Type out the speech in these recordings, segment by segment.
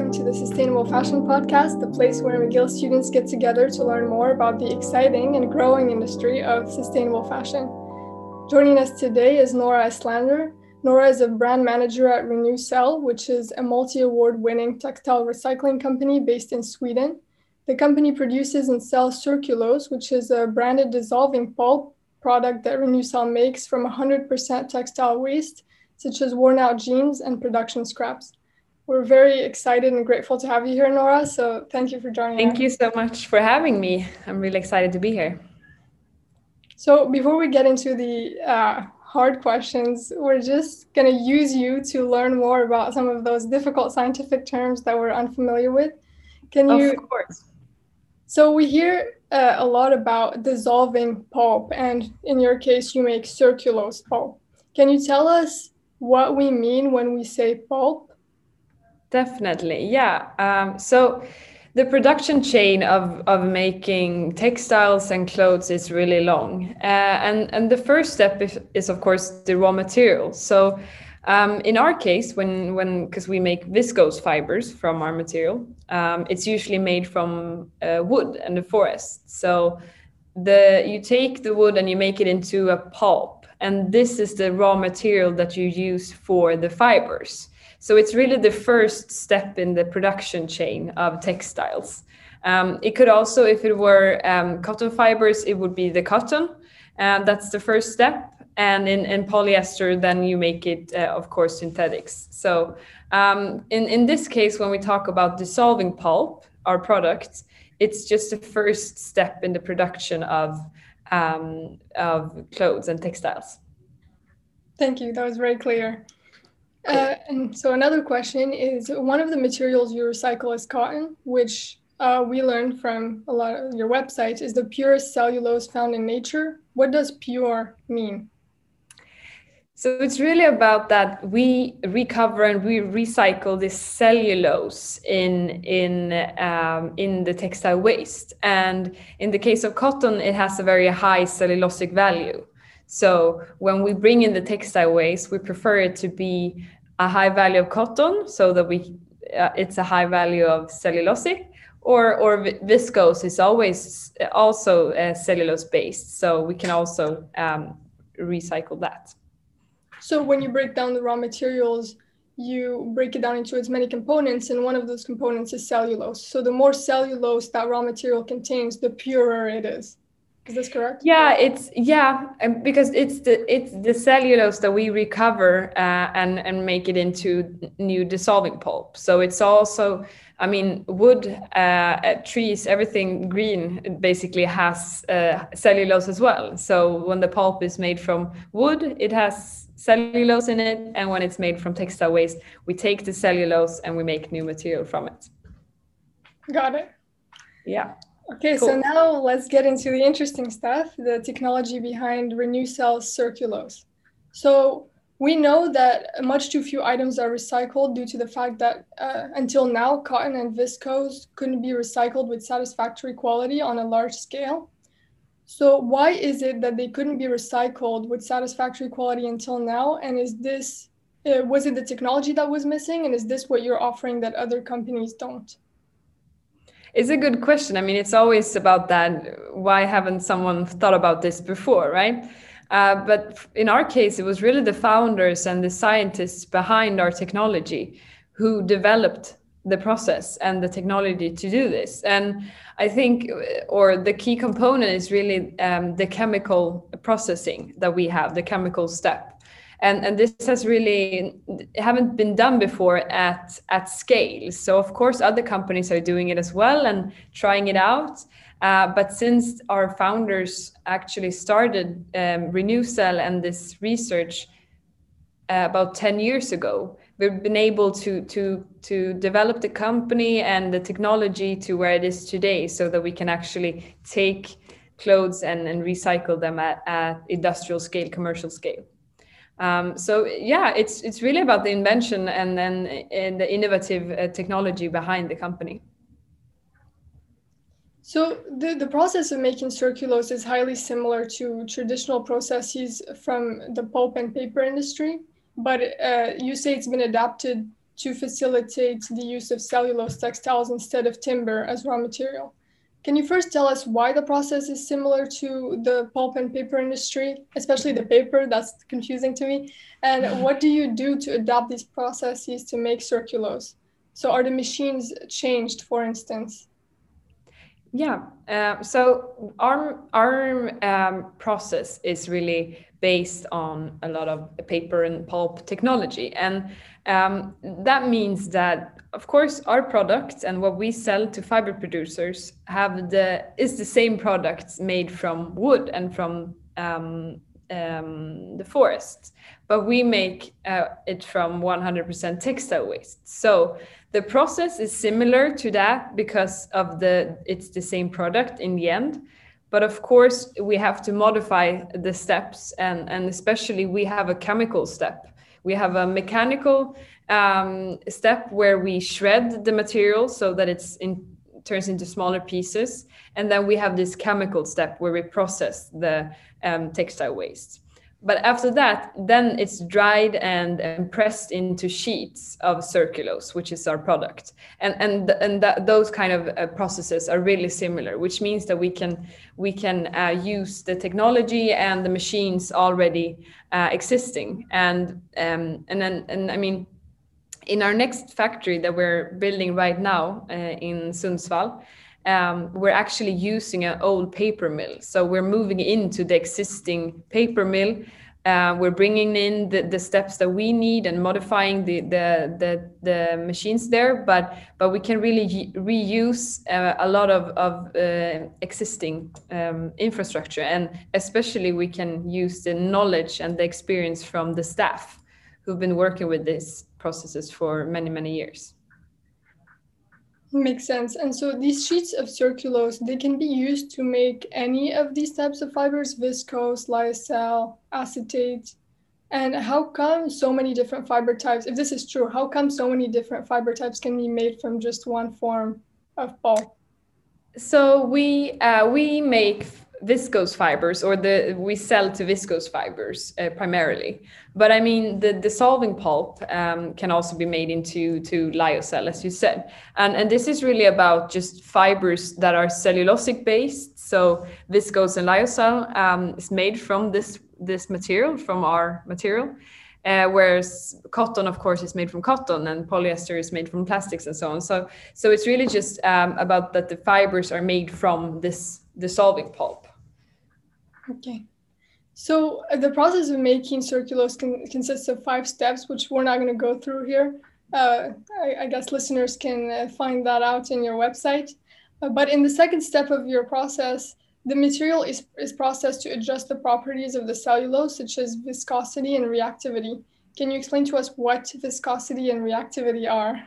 welcome to the Sustainable Fashion Podcast, the place where McGill students get together to learn more about the exciting and growing industry of sustainable fashion. Joining us today is Nora Eslander. Nora is a brand manager at Renewcell, which is a multi award winning textile recycling company based in Sweden. The company produces and sells Circulose, which is a branded dissolving pulp product that Renewcell makes from 100% textile waste such as worn out jeans and production scraps. We're very excited and grateful to have you here, Nora. So thank you for joining us. Thank us. you so much for having me. I'm really excited to be here. So before we get into the uh, hard questions, we're just going to use you to learn more about some of those difficult scientific terms that we're unfamiliar with. Can you? Of course. So we hear uh, a lot about dissolving pulp, and in your case, you make circulose pulp. Can you tell us what we mean when we say pulp? Definitely, yeah. Um, so the production chain of, of making textiles and clothes is really long. Uh, and, and the first step is, is, of course, the raw material. So um, in our case, when when because we make viscose fibers from our material, um, it's usually made from uh, wood and the forest. So the you take the wood and you make it into a pulp and this is the raw material that you use for the fibers. So it's really the first step in the production chain of textiles. Um, it could also, if it were um, cotton fibers, it would be the cotton. And that's the first step. And in, in polyester, then you make it, uh, of course, synthetics. So um, in, in this case, when we talk about dissolving pulp, our product, it's just the first step in the production of um, of clothes and textiles. Thank you. That was very clear. Uh, and so another question is one of the materials you recycle is cotton, which uh, we learned from a lot of your website is the purest cellulose found in nature. What does pure mean? So it's really about that we recover and we recycle this cellulose in in um, in the textile waste. And in the case of cotton, it has a very high cellulosic value. So when we bring in the textile waste, we prefer it to be a high value of cotton, so that we uh, it's a high value of cellulosic. Or, or viscose is always also uh, cellulose based, so we can also um, recycle that. So when you break down the raw materials, you break it down into its many components, and one of those components is cellulose. So the more cellulose that raw material contains, the purer it is. Is this correct? Yeah, it's yeah, because it's the it's the cellulose that we recover uh, and and make it into new dissolving pulp. So it's also, I mean, wood, uh, uh trees, everything green basically has uh, cellulose as well. So when the pulp is made from wood, it has cellulose in it and when it's made from textile waste we take the cellulose and we make new material from it got it yeah okay cool. so now let's get into the interesting stuff the technology behind Renewcell's circulose so we know that much too few items are recycled due to the fact that uh, until now cotton and viscose couldn't be recycled with satisfactory quality on a large scale so why is it that they couldn't be recycled with satisfactory quality until now? And is this uh, was it the technology that was missing? And is this what you're offering that other companies don't? It's a good question. I mean, it's always about that. Why haven't someone thought about this before, right? Uh, but in our case, it was really the founders and the scientists behind our technology who developed the process and the technology to do this. And I think, or the key component is really um, the chemical processing that we have, the chemical step. And, and this has really haven't been done before at, at scale. So of course, other companies are doing it as well and trying it out. Uh, but since our founders actually started um, Renewcell and this research uh, about 10 years ago, we've been able to to to develop the company and the technology to where it is today so that we can actually take clothes and, and recycle them at, at industrial scale commercial scale um, so yeah it's it's really about the invention and then and the innovative uh, technology behind the company so the, the process of making circulose is highly similar to traditional processes from the pulp and paper industry but uh, you say it's been adapted to facilitate the use of cellulose textiles instead of timber as raw material. Can you first tell us why the process is similar to the pulp and paper industry, especially the paper? That's confusing to me. And what do you do to adapt these processes to make circulose? So, are the machines changed, for instance? Yeah. Uh, so our our um, process is really based on a lot of paper and pulp technology, and um, that means that of course our products and what we sell to fiber producers have the is the same products made from wood and from um, um, the forest, but we make uh, it from 100% textile waste. So the process is similar to that because of the it's the same product in the end. But of course, we have to modify the steps, and, and especially we have a chemical step. We have a mechanical um, step where we shred the material so that it's in, turns into smaller pieces. And then we have this chemical step where we process the um, textile waste. But after that then it's dried and, and pressed into sheets of circulose which is our product. And and and that, those kind of uh, processes are really similar which means that we can we can uh, use the technology and the machines already uh, existing. And um, and then and i mean in our next factory that we're building right now uh, in sundsvall um, we're actually using an old paper mill. So we're moving into the existing paper mill. Uh, we're bringing in the, the steps that we need and modifying the, the, the, the machines there, but, but we can really reuse uh, a lot of, of uh, existing um, infrastructure. And especially we can use the knowledge and the experience from the staff who've been working with these processes for many, many years. Makes sense. And so these sheets of circulose, they can be used to make any of these types of fibers, viscose, lyocell, acetate. And how come so many different fiber types, if this is true, how come so many different fiber types can be made from just one form of pulp? So we uh, we make viscose fibers or the we sell to viscose fibers uh, primarily. But i mean the dissolving pulp um, can also be made into to lyocell as you said. And and this is really about just fibers that are cellulosic based. So viscose and lyocell um, is made from this this material from our material uh, whereas cotton of course is made from cotton and polyester is made from plastics and so on. So so it's really just um, about that the fibers are made from this dissolving pulp Okay. So uh, the process of making circulose con- consists of five steps, which we're not going to go through here. Uh, I, I, guess listeners can uh, find that out in your website. Uh, but in the second step of your process, the material is, is processed to adjust the properties of the cellulose, such as viscosity and reactivity. Can you explain to us what viscosity and reactivity are?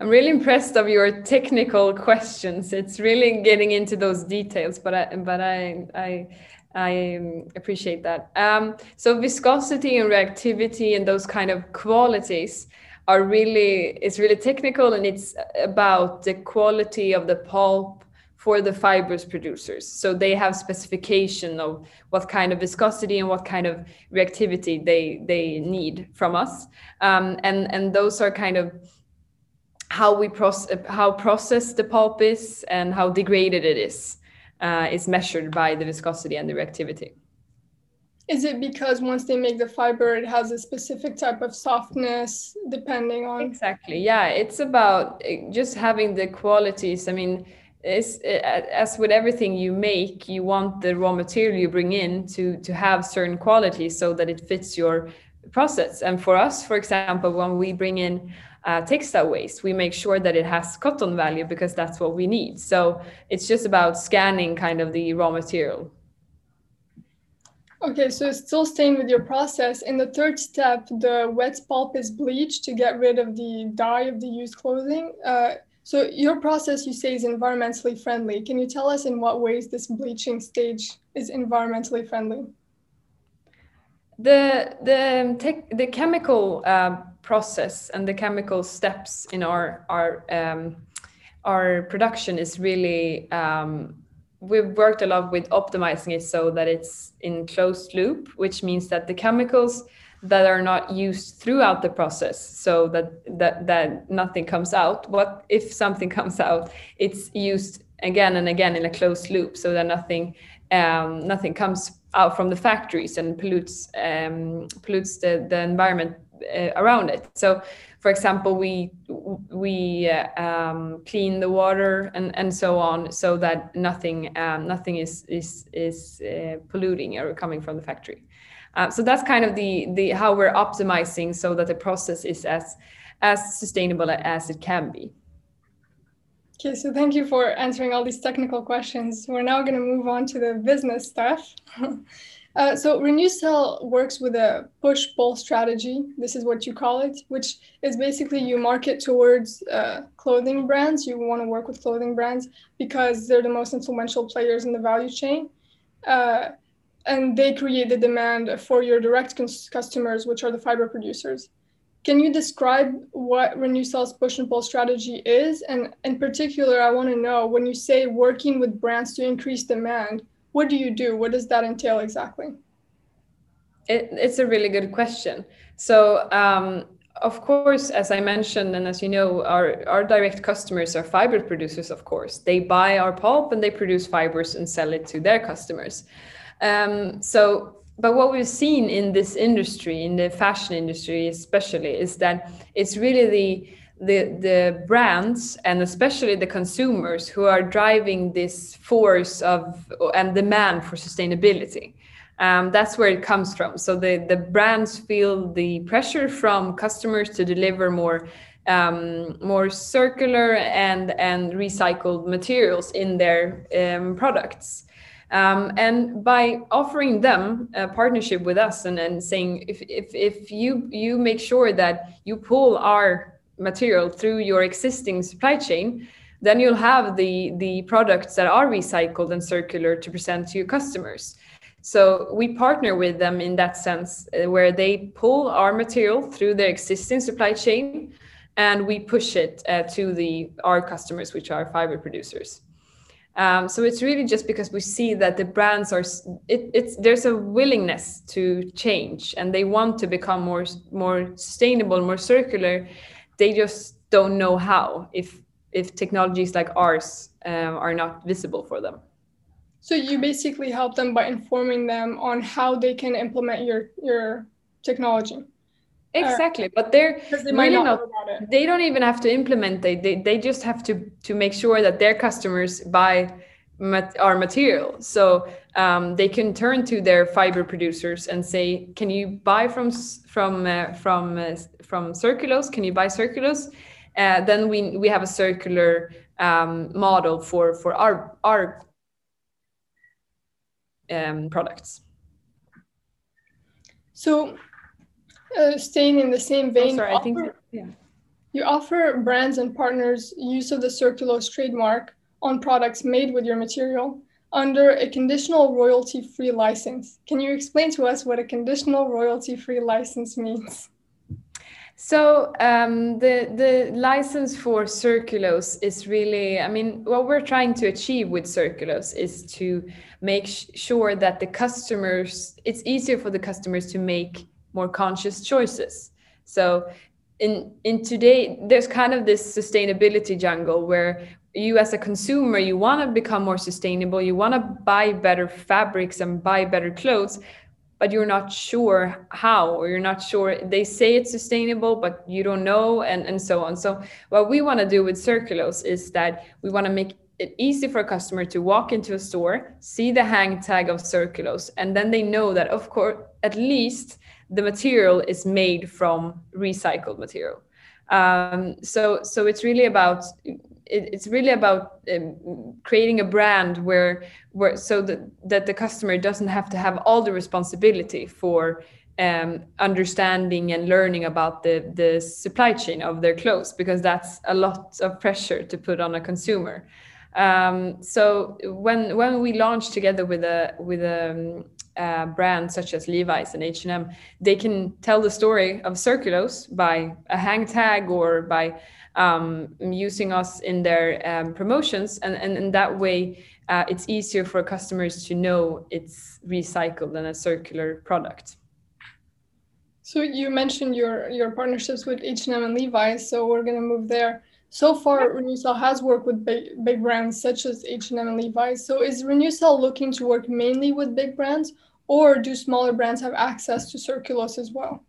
I'm really impressed of your technical questions. It's really getting into those details, but I but I I I um, appreciate that. Um, so viscosity and reactivity and those kind of qualities are really it's really technical and it's about the quality of the pulp for the fibers producers. So they have specification of what kind of viscosity and what kind of reactivity they they need from us, um, and and those are kind of how we process how processed the pulp is and how degraded it is uh, is measured by the viscosity and the reactivity. Is it because once they make the fiber, it has a specific type of softness depending on? Exactly. Yeah, it's about uh, just having the qualities. I mean, it's, uh, as with everything you make, you want the raw material you bring in to to have certain qualities so that it fits your process. And for us, for example, when we bring in uh, textile waste, we make sure that it has cotton value because that's what we need. So it's just about scanning kind of the raw material. Okay, so still staying with your process. In the third step, the wet pulp is bleached to get rid of the dye of the used clothing. Uh, so your process, you say, is environmentally friendly. Can you tell us in what ways this bleaching stage is environmentally friendly? The the tech, the chemical uh, process and the chemical steps in our our um, our production is really um, we've worked a lot with optimizing it so that it's in closed loop, which means that the chemicals that are not used throughout the process so that that that nothing comes out. What if something comes out? It's used again and again in a closed loop so that nothing um, nothing comes out from the factories and pollutes um, pollutes the, the environment uh, around it so for example we we uh, um, clean the water and, and so on so that nothing um, nothing is is is uh, polluting or coming from the factory uh, so that's kind of the the how we're optimizing so that the process is as as sustainable as it can be. Okay, so thank you for answering all these technical questions. We're now going to move on to the business stuff. uh, so Renewcell works with a push-pull strategy. This is what you call it, which is basically you market towards uh, clothing brands. You want to work with clothing brands because they're the most influential players in the value chain. Uh, and they create the demand for your direct customers, which are the fiber producers. Can you describe what Renewcell's push and pull strategy is? And in particular, I want to know when you say working with brands to increase demand, what do you do? What does that entail exactly? It, it's a really good question. So, um, of course, as I mentioned, and as you know, our, our direct customers are fiber producers, of course. They buy our pulp and they produce fibers and sell it to their customers. Um, so, but what we've seen in this industry, in the fashion industry especially, is that it's really the the the brands and especially the consumers who are driving this force of and demand for sustainability. Um, that's where it comes from. So the the brands feel the pressure from customers to deliver more um, more circular and and recycled materials in their um, products. Um, and by offering them a partnership with us and, and saying if, if, if you, you make sure that you pull our material through your existing supply chain, then you'll have the, the products that are recycled and circular to present to your customers. So we partner with them in that sense, uh, where they pull our material through their existing supply chain, and we push it uh, to the our customers, which are fiber producers. Um, so it's really just because we see that the brands are it, it's there's a willingness to change and they want to become more more sustainable, more circular. They just don't know how if if technologies like ours um, are not visible for them. So you basically help them by informing them on how they can implement your your technology. Exactly, but they're they really not. not they don't even have to implement. They, they they just have to to make sure that their customers buy our material. So um, they can turn to their fiber producers and say, "Can you buy from from uh, from uh, from Circulose? Can you buy Circulose?" Uh, then we we have a circular um, model for for our our um, products. So uh, staying in the same vein, oh, sorry, offer, I think yeah. you offer brands and partners use of the Circulose trademark on products made with your material under a conditional royalty-free license. Can you explain to us what a conditional royalty-free license means? So um, the the license for Circulose is really, I mean, what we're trying to achieve with Circulose is to make sure that the customers, it's easier for the customers to make more conscious choices. So in in today there's kind of this sustainability jungle where you as a consumer you want to become more sustainable you want to buy better fabrics and buy better clothes but you're not sure how or you're not sure they say it's sustainable but you don't know and and so on so what we want to do with circulose is that we want to make it easy for a customer to walk into a store see the hang tag of circulose and then they know that of course at least the material is made from recycled material. Um, so so it's really about it, it's really about um, creating a brand where where so that that the customer doesn't have to have all the responsibility for um, understanding and learning about the the supply chain of their clothes because that's a lot of pressure to put on a consumer. Um, so when when we launched together with a with a um, uh, brands such as Levi's and H&M, they can tell the story of Circulose by a hang tag or by um, using us in their um, promotions. And, and in that way, uh, it's easier for customers to know it's recycled and a circular product. So you mentioned your your partnerships with H&M and Levi's, so we're going to move there. So far, Renewcell has worked with big, big brands such as H&M and Levi's. So is Renewcell looking to work mainly with big brands, or do smaller brands have access to Circulose as well?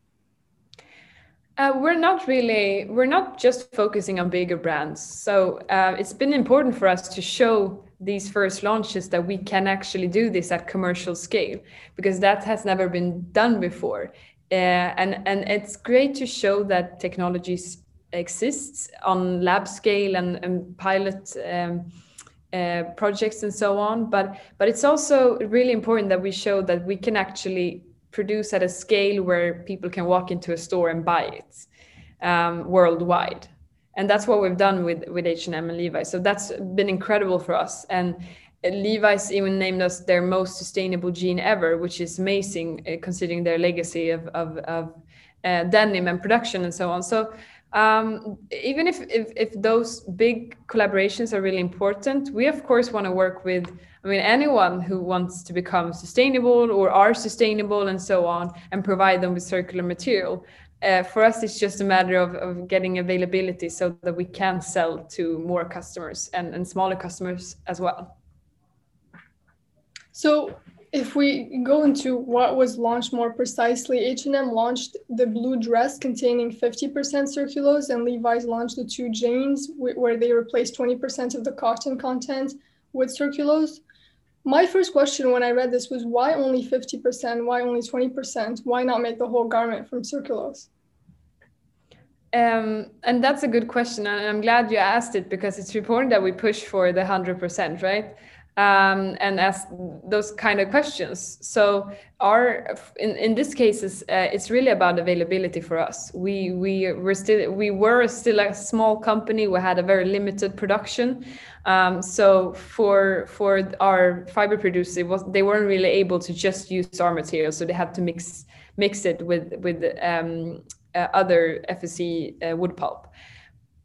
Uh, we're not really, we're not just focusing on bigger brands. So uh, it's been important for us to show these first launches that we can actually do this at commercial scale because that has never been done before. Uh, and, and it's great to show that technologies exists on lab scale and, and pilot um, uh, projects and so on. But, but it's also really important that we show that we can actually produce at a scale where people can walk into a store and buy it um, worldwide. And that's what we've done with with h&m and levi's. So that's been incredible for us. And levi's even named us their most sustainable jean ever which is amazing uh, considering their legacy of, of, of uh, denim and production and so on. So um, even if, if if those big collaborations are really important we of course want to work with I mean, anyone who wants to become sustainable or are sustainable and so on, and provide them with circular material. Uh, for us, it's just a matter of, of getting availability so that we can sell to more customers and, and smaller customers as well. So, if we go into what was launched more precisely, H&M launched the blue dress containing 50% circulose, and Levi's launched the two jeans where they replaced 20% of the cotton content with circulose my first question when I read this was why only 50%? Why only 20%? Why not make the whole garment from circulose? Um, and that's a good question. And I'm glad you asked it because it's important that we push for the 100%, right? Um, and ask those kind of questions. So our in, in this cases, uh, it's really about availability for us. We we were still we were still a small company. We had a very limited production. Um, so for for our fiber producers, was they weren't really able to just use our material. So they had to mix mix it with with um, uh, other FSC uh, wood pulp.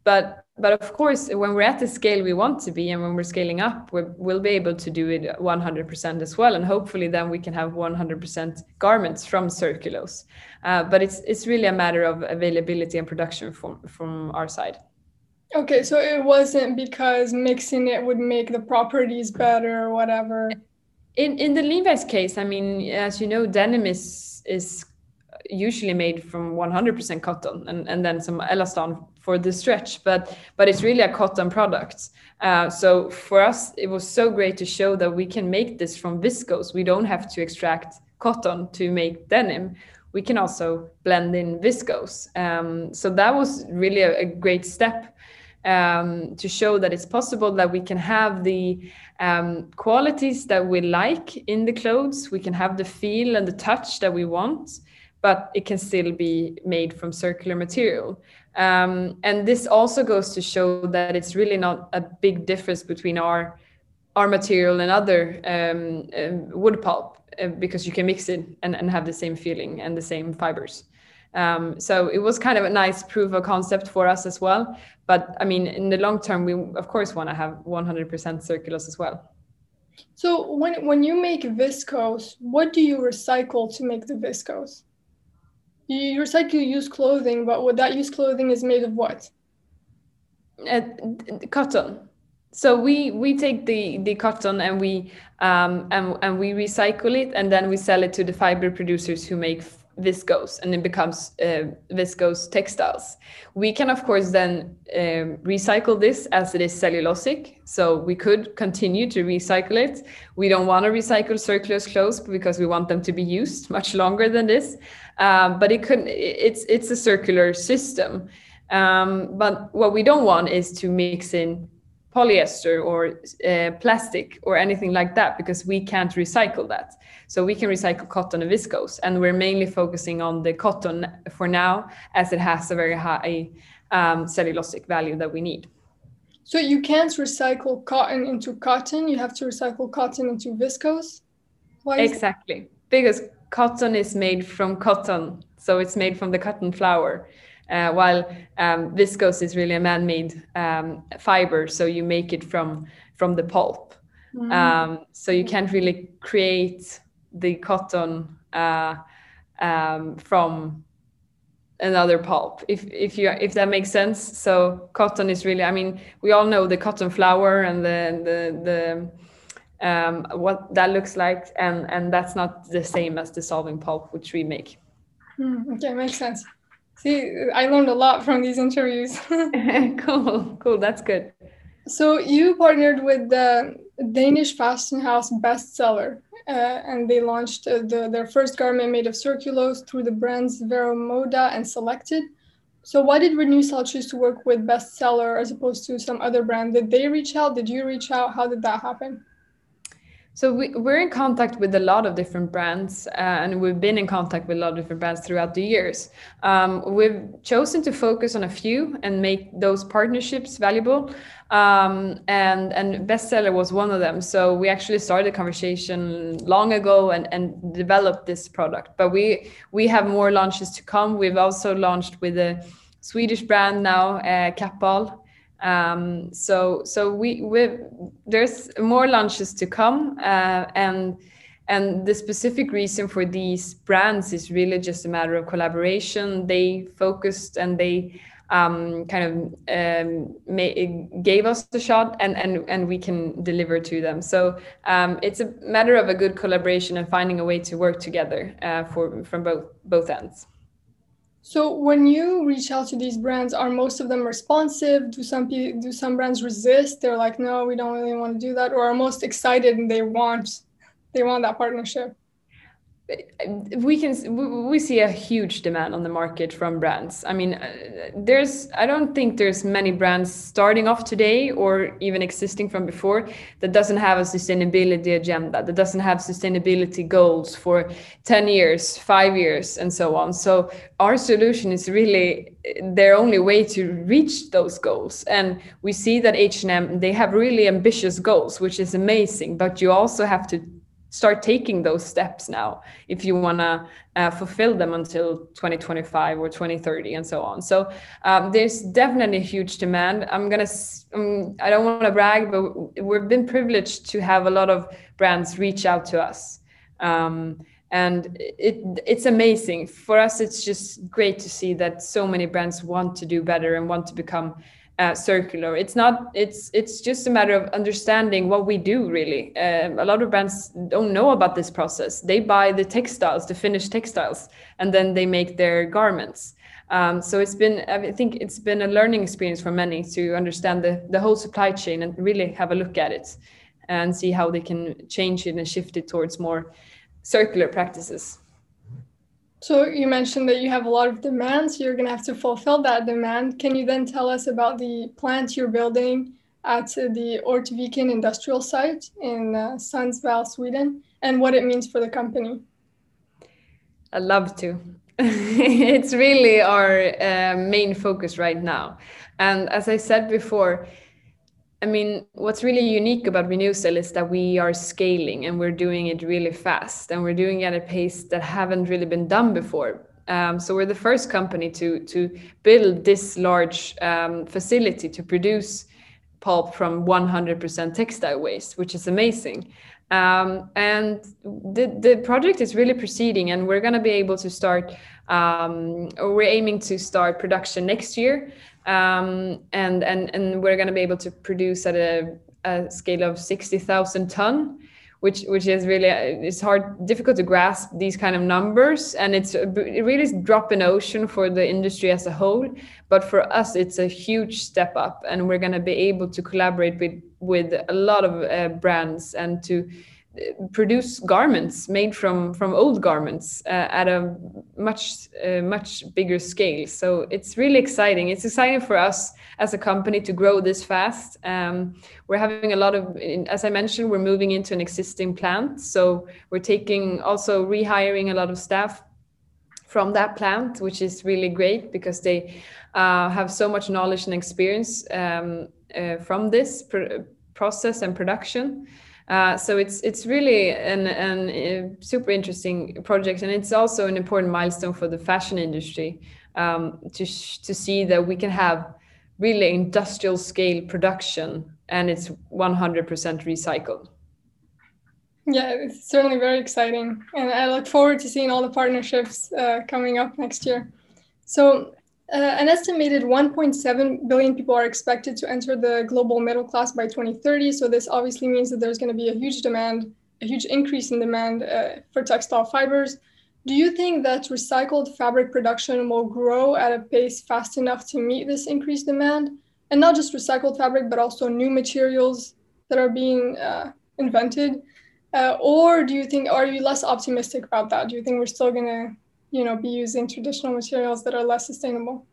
But but of course, when we're at the scale we want to be and when we're scaling up, we will be able to do it 100% as well. And hopefully then we can have 100% garments from circulose Uh, but it's, it's really a matter of availability and production from, from our side. Okay, so it wasn't because mixing it would make the properties better or whatever. In in the Levi's case, I mean, as you know, denim is is usually made from 100% cotton and, and then some elaston for the stretch but but it's really a cotton product. Uh, so for us it was so great to show that we can make this from viscose. We don't have to extract cotton to make denim. We can also blend in viscose. Um, so that was really a, a great step um, to show that it's possible that we can have the um, qualities that we like in the clothes. We can have the feel and the touch that we want but it can still be made from circular material. Um, and this also goes to show that it's really not a big difference between our our material and other um, uh, wood pulp uh, because you can mix it and, and have the same feeling and the same fibers. Um, so it was kind of a nice proof of concept for us as well. But I mean, in the long term, we of course want to have 100% circulose as well. So when when you make viscose, what do you recycle to make the viscose? You recycle used clothing, but what that used clothing is made of what? Uh, cotton. So we we take the the cotton and we um, and and we recycle it and then we sell it to the fiber producers who make viscose and it becomes uh, viscose textiles. We can of course then um, recycle this as it is cellulosic. So we could continue to recycle it. We don't want to recycle circulose clothes because we want them to be used much longer than this. Um, but it could it's it's a circular system. Um, but what we don't want is to mix in polyester or uh, plastic or anything like that because we can't recycle that. So we can recycle cotton and viscose, and we're mainly focusing on the cotton for now as it has a very high um, cellulosic value that we need. So you can't recycle cotton into cotton. You have to recycle cotton into viscose. Why exactly, because cotton is made from cotton, so it's made from the cotton flower uh, while um, viscose is really a man-made um, fiber, so you make it from from the pulp. Mm. Um, so you can't really create the cotton uh, um, from another pulp if if you if that makes sense so cotton is really i mean we all know the cotton flower and the the the um, what that looks like and and that's not the same as dissolving pulp which we make mm, okay makes sense see i learned a lot from these interviews cool cool that's good so you partnered with the danish fashion house bestseller uh, and they launched uh, the, their first garment made of circulose through the brands Vero Moda and Selected. So why did Renewcell choose to work with Bestseller as opposed to some other brand? Did they reach out? Did you reach out? How did that happen? So we, we're in contact with a lot of different brands, uh, and we've been in contact with a lot of different brands throughout the years. Um, we've chosen to focus on a few and make those partnerships valuable. Um, and and bestseller was one of them. So we actually started a conversation long ago and, and developed this product. But we we have more launches to come. We've also launched with a Swedish brand now, uh, Kappahl, um, so so we we there's more launches to come, uh, and and the specific reason for these brands is really just a matter of collaboration. They focused and they um, kind of um, gave us the shot, and and and we can deliver to them. So um, it's a matter of a good collaboration and finding a way to work together uh, for from both both ends. So when you reach out to these brands, are most of them responsive? Do some do some brands resist? They're like, no, we don't really want to do that, or are most excited and they want they want that partnership? We can we see a huge demand on the market from brands. I mean uh, there's i don't think there's many brands starting off today or even existing from before that doesn't have a sustainability agenda that doesn't have sustainability goals for 10 years 5 years and so on. So our solution is really their only way to reach those goals. And we see that h&m they have really ambitious goals which is amazing. But you also have to start taking those steps now if you want to uh, fulfill them until 2025 or 2030 and so on. So um, there's definitely a huge demand. I'm gonna um, i don't want to brag but we've been privileged to have a lot of brands reach out to us. Um, and it it's amazing. For us it's just great to see that so many brands want to do better and want to become uh, circular. It's not. It's it's just a matter of understanding what we do. Really, um, a lot of brands don't know about this process. They buy the textiles, the finished textiles, and then they make their garments. Um, so it's been. I think it's been a learning experience for many to understand the the whole supply chain and really have a look at it, and see how they can change it and shift it towards more circular practices. So you mentioned that you have a lot of demand, so you're going to have to fulfill that demand. Can you then tell us about the plant you're building at the Ortviken industrial site in uh, Sundsvall, Sweden, and what it means for the company? I'd love to. it's really our uh, main focus right now. And as I said before, I mean, what's really unique about Renewcell is that we are scaling and we're doing it really fast and we're doing it at a pace that haven't really been done before. Um, so we're the first company to to build this large um, facility to produce pulp from 100% textile waste, which is amazing. Um, and the, the project is really proceeding and we're going to be able to start um, we're aiming to start production next year. Um, and and and we're going to be able to produce at a, a scale of 60,000 ton which which is really it's hard difficult to grasp these kind of numbers. And it's it really is drop in ocean for the industry as a whole. But for us it's a huge step up. And we're going to be able to collaborate with with a lot of uh, brands and to produce garments made from from old garments uh, at a much uh, much bigger scale. So it's really exciting. It's exciting for us as a company to grow this fast. Um, we're having a lot of as i mentioned we're moving into an existing plant. So we're taking also rehiring a lot of staff from that plant which is really great because they uh, have so much knowledge and experience um, uh, from this pr- process and production uh, so it's it's really an, an uh, super interesting project, and it's also an important milestone for the fashion industry um, to to see that we can have really industrial scale production, and it's 100% recycled. Yeah, it's certainly very exciting, and I look forward to seeing all the partnerships uh, coming up next year. So, uh, an estimated 1.7 billion people are expected to enter the global middle class by 2030. So, this obviously means that there's going to be a huge demand, a huge increase in demand uh, for textile fibers. Do you think that recycled fabric production will grow at a pace fast enough to meet this increased demand? And not just recycled fabric, but also new materials that are being uh, invented. Uh, or do you think, are you less optimistic about that? Do you think we're still going to you know be using traditional materials that are less sustainable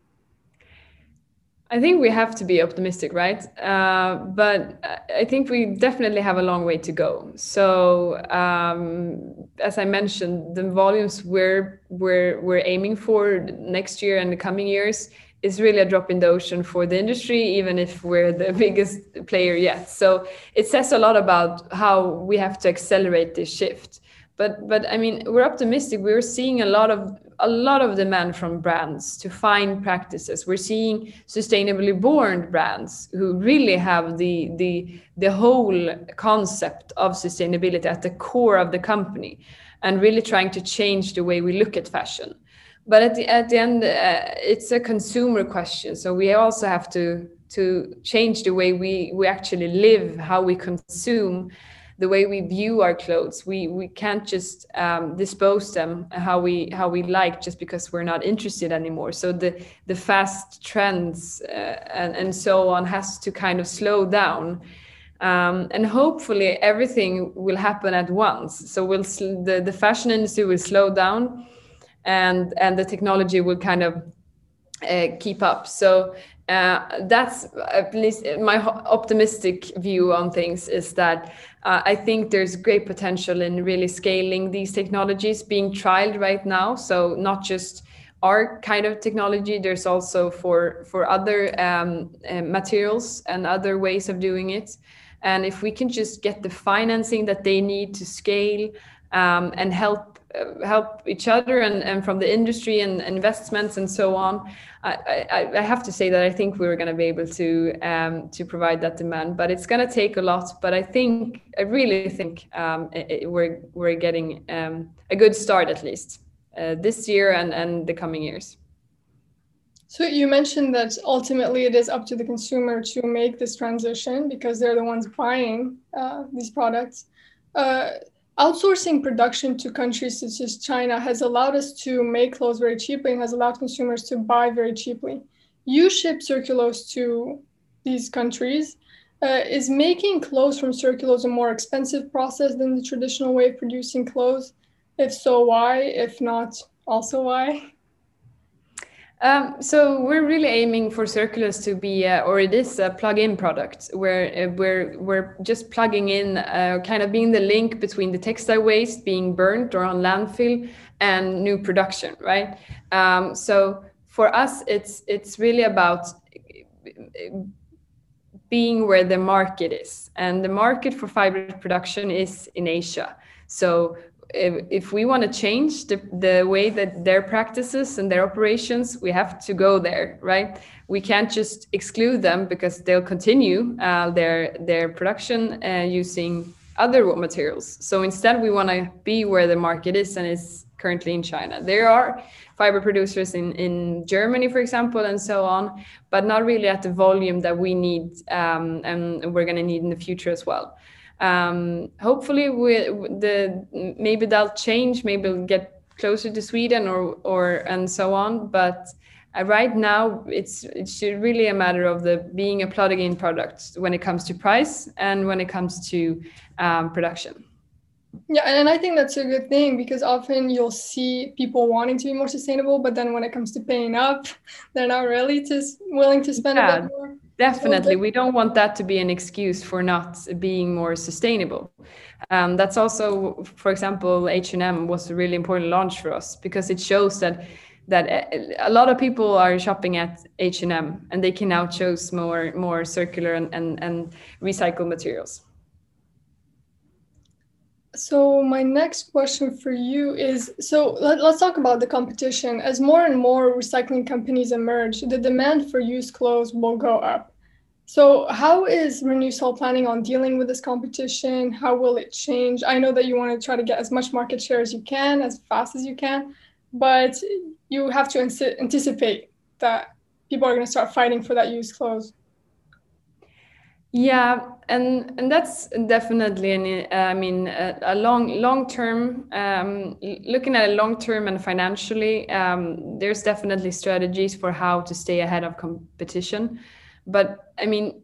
I think we have to be optimistic, right? Uh, but I think we definitely have a long way to go. So, um, as I mentioned, the volumes we're we're we're aiming for next year and the coming years is really a drop in the ocean for the industry, even if we're the biggest player yet. So it says a lot about how we have to accelerate this shift but but i mean we're optimistic. We're seeing a lot of a lot of demand from brands to find practices. We're seeing sustainably born brands who really have the the the whole concept of sustainability at the core of the company and really trying to change the way we look at fashion. But at the at the end uh, it's a consumer question. So we also have to to change the way we we actually live how we consume the way we view our clothes we we can't just um, dispose them how we how we like just because we're not interested anymore. So the the fast trends uh, and and so on has to kind of slow down. Um, and hopefully everything will happen at once. So we'll the, the fashion industry will slow down and and the technology will kind of uh, keep up. So uh, that's at least my optimistic view on things is that uh, I think there's great potential in really scaling these technologies being trialed right now. So not just our kind of technology, there's also for for other um, uh, materials and other ways of doing it. And if we can just get the financing that they need to scale um, and help help each other and, and from the industry and investments and so on. I, I, I have to say that I think we are going to be able to um, to provide that demand, but it's going to take a lot. But I think I really think um, it, we're we're getting um, a good start at least uh, this year and and the coming years. So you mentioned that ultimately it is up to the consumer to make this transition because they're the ones buying uh, these products. Uh, Outsourcing production to countries such as China has allowed us to make clothes very cheaply and has allowed consumers to buy very cheaply. You ship circulose to these countries. Uh, is making clothes from circulose a more expensive process than the traditional way of producing clothes? If so, why? If not, also why? Um, so we're really aiming for Circulose to be, uh, or it is a plug-in product where uh, we're we're just plugging in, uh, kind of being the link between the textile waste being burnt or on landfill and new production, right? Um, so for us, it's it's really about being where the market is, and the market for fiber production is in Asia. So if, if we want to change the, the way that their practices and their operations, we have to go there, right? We can't just exclude them because they'll continue uh, their their production uh, using other raw materials. So instead, we want to be where the market is, and is currently in China. There are fiber producers in, in Germany, for example, and so on, but not really at the volume that we need um, and we're going to need in the future as well um, hopefully we, the maybe that'll change maybe we'll get closer to sweden or or and so on but uh, right now it's it's really a matter of the being a plug-in product when it comes to price and when it comes to um, production yeah and i think that's a good thing because often you'll see people wanting to be more sustainable but then when it comes to paying up they're not really just willing to spend yeah. a bit more Definitely, we don't want that to be an excuse for not being more sustainable. Um, that's also, for example, H and M was a really important launch for us because it shows that that a lot of people are shopping at H and M and they can now choose more more circular and and, and recycled materials. So my next question for you is so let, us talk about the competition. As more and more recycling companies emerge, the demand for used clothes will go up. So how is Renewcell planning on dealing with this competition? How will it change? I know that you want to try to get as much market share as you can, as fast as you can, but you have to anticipate that people are going to start fighting for that used clothes. Yeah, and and that's definitely an I mean a, a long long term um, looking at a long term and financially. Um, there's definitely strategies for how to stay ahead of competition, but I mean,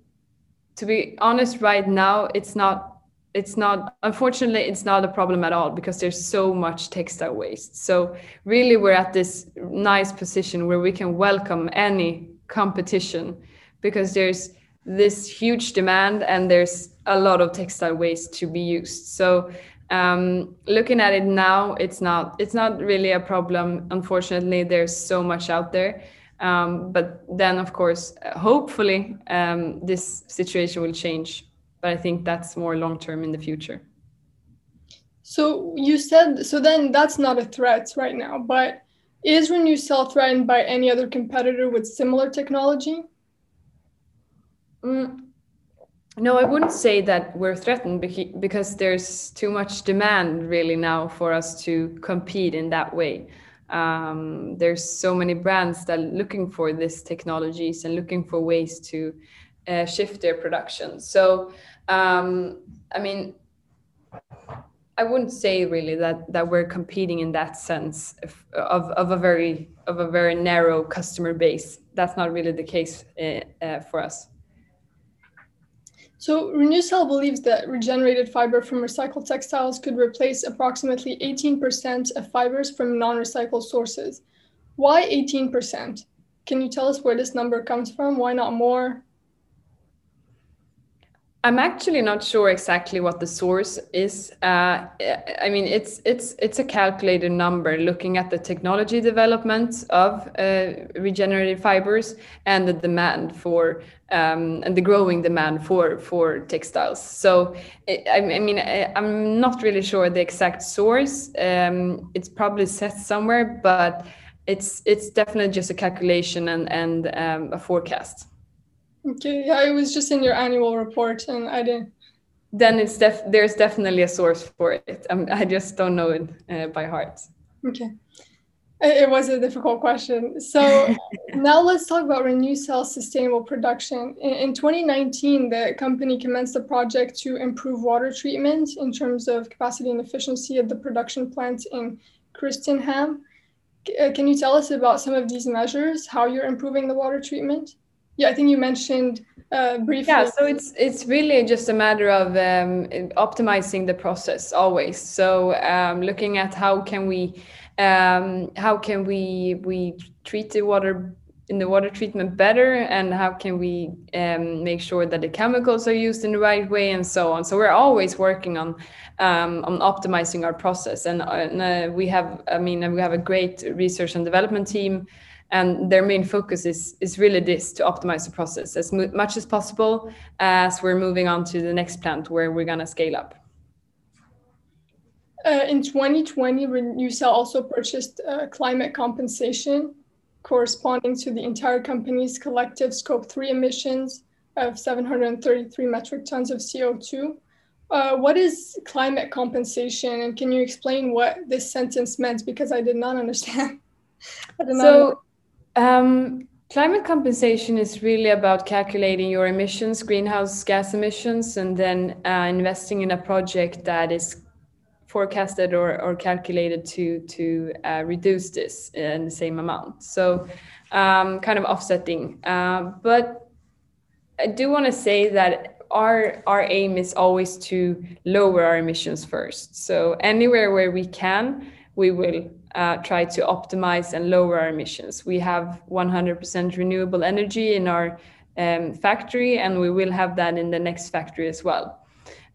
to be honest, right now it's not it's not unfortunately it's not a problem at all because there's so much textile waste so really we're at this nice position where we can welcome any competition because there's this huge demand and there's a lot of textile waste to be used. So um, looking at it now it's not it's not really a problem. Unfortunately there's so much out there. Um, but then of course hopefully um, this situation will change. But i think that's more long term in the future. So you said so then that's not a threat right now but is renewcell threatened by any other competitor with similar technology Mm, no, I wouldn't say that we're threatened because there's too much demand really now for us to compete in that way. Um, there's so many brands that are looking for these technologies and looking for ways to uh, shift their production. So, um, I mean, I wouldn't say really that that we're competing in that sense of, of, of a very of a very narrow customer base. That's not really the case uh, uh, for us. So Renewcell believes that regenerated fiber from recycled textiles could replace approximately 18% of fibers from non-recycled sources. Why 18%? Can you tell us where this number comes from? Why not more? I'm actually not sure exactly what the source is. Uh, I mean, it's it's it's a calculated number looking at the technology development of uh, regenerated fibers and the demand for um, and the growing demand for for textiles. So, I, I mean, I, am not really sure the exact source. Um, it's probably set somewhere, but it's it's definitely just a calculation and and um, a forecast. Okay, yeah, it was just in your annual report, and I didn't. Then it's def there's definitely a source for it. Um, I just don't know it uh, by heart. Okay, it was a difficult question. So now let's talk about Renewcell sustainable production. In, in 2019, the company commenced a project to improve water treatment in terms of capacity and efficiency at the production plant in Kristinehamn. Uh, can you tell us about some of these measures? How you're improving the water treatment? Yeah, I think you mentioned uh, briefly. Yeah, so it's it's really just a matter of um, optimizing the process always. So um, looking at how can we um, how can we we treat the water in the water treatment better and how can we um, make sure that the chemicals are used in the right way and so on so we're always working on um, on optimizing our process and, and uh, we have i mean we have a great research and development team and their main focus is is really this to optimize the process as much as possible as we're moving on to the next plant where we're going to scale up. Uh, in 2020 renewcell also purchased uh, climate compensation corresponding to the entire company's collective scope 3 emissions of 733 metric tons of co2 uh, what is climate compensation? And can you explain what this sentence meant? Because i did not understand. So um, climate compensation is really about calculating your emissions, greenhouse gas emissions, and then uh, investing in a project that is forecasted or, or calculated to to uh, reduce this in the same amount. So, um, kind of offsetting. Uh, but I do want to say that our our aim is always to lower our emissions first. So anywhere where we can, we will uh, try to optimize and lower our emissions. We have 100% renewable energy in our um, factory, and we will have that in the next factory as well.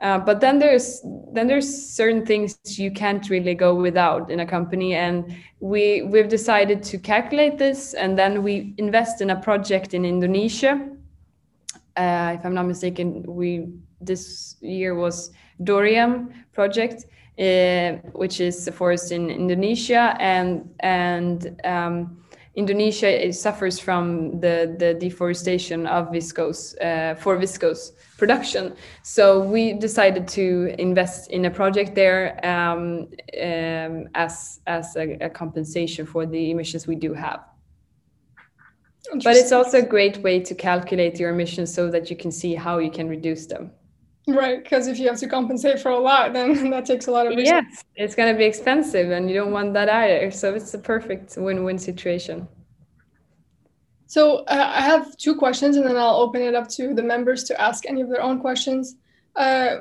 Uh, but then there's then there's certain things you can't really go without in a company, and we we've decided to calculate this, and then we invest in a project in Indonesia. Uh, if I'm not mistaken, we this year was Doriam project, which is a forest in Indonesia, and and um, Indonesia suffers from the, the deforestation of viscose uh, for viscose production. So we decided to invest in a project there um, um, as as a, a, compensation for the emissions we do have. But it's also a great way to calculate your emissions so that you can see how you can reduce them. Right, because if you have to compensate for a lot, then that takes a lot of resources. Yes, it's going to be expensive, and you don't want that either. So it's a perfect win-win situation. So uh, I have two questions, and then I'll open it up to the members to ask any of their own questions. Uh,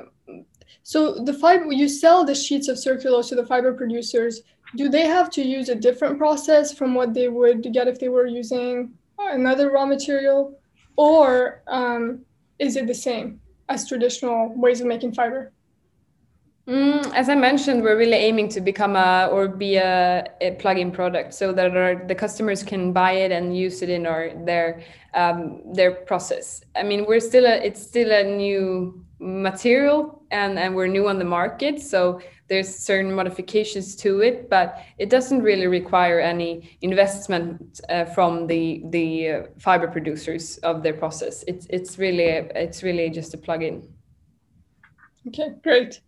so the fiber, you sell the sheets of circulose to the fiber producers. Do they have to use a different process from what they would get if they were using another raw material, or um, is it the same? As traditional ways of making fiber? Mm, as I mentioned, we're really aiming to become a or be a, a plug-in product, so that our, the customers can buy it and use it in our their um, their process. I mean, we're still a it's still a new material, and and we're new on the market, so there's certain modifications to it, but it doesn't really require any investment uh, from the the uh, fiber producers of their process. It's it's really it's really just a plug-in. Okay, great.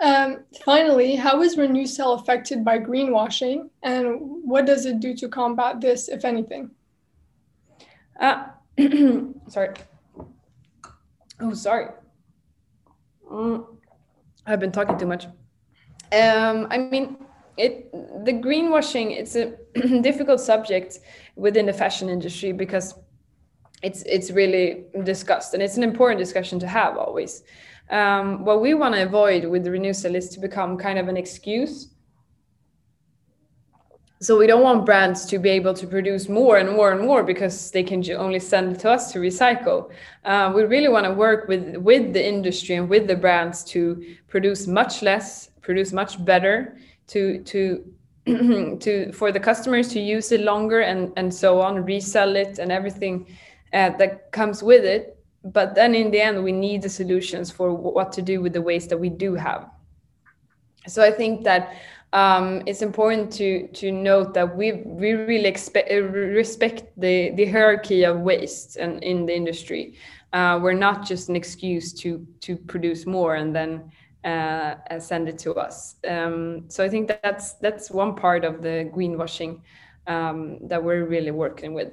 Um, finally, how is Renewcell affected by greenwashing, and what does it do to combat this, if anything? Uh, sorry. Oh, sorry. Mm, I've been talking too much. Um, I mean, it the greenwashing it's a difficult subject within the fashion industry because it's it's really discussed and it's an important discussion to have always. Um, what we want to avoid with the Renewcell is to become kind of an excuse. So we don't want brands to be able to produce more and more and more because they can only send it to us to recycle. Uh, we really want to work with with the industry and with the brands to produce much less produce much better to to to for the customers to use it longer and and so on resell it and everything uh, that comes with it. But then in the end we need the solutions for what to do with the waste that we do have. So i think that um, it's important to to note that we we really expect, uh, respect the the hierarchy of waste and in the industry. Uh, we're not just an excuse to to produce more and then uh, send it to us. Um, so I think that that's that's one part of the greenwashing um, that we're really working with.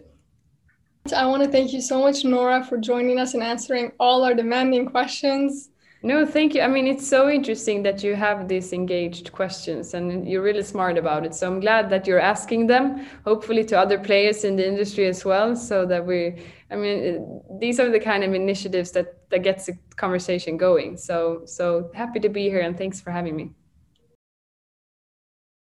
I want to thank you so much, Nora, for joining us and answering all our demanding questions. No, thank you. I mean, it's so interesting that you have these engaged questions and you're really smart about it. So I'm glad that you're asking them, hopefully to other players in the industry as well, so that we, I mean, these are the kind of initiatives that, that gets the conversation going. So, so happy to be here and thanks for having me.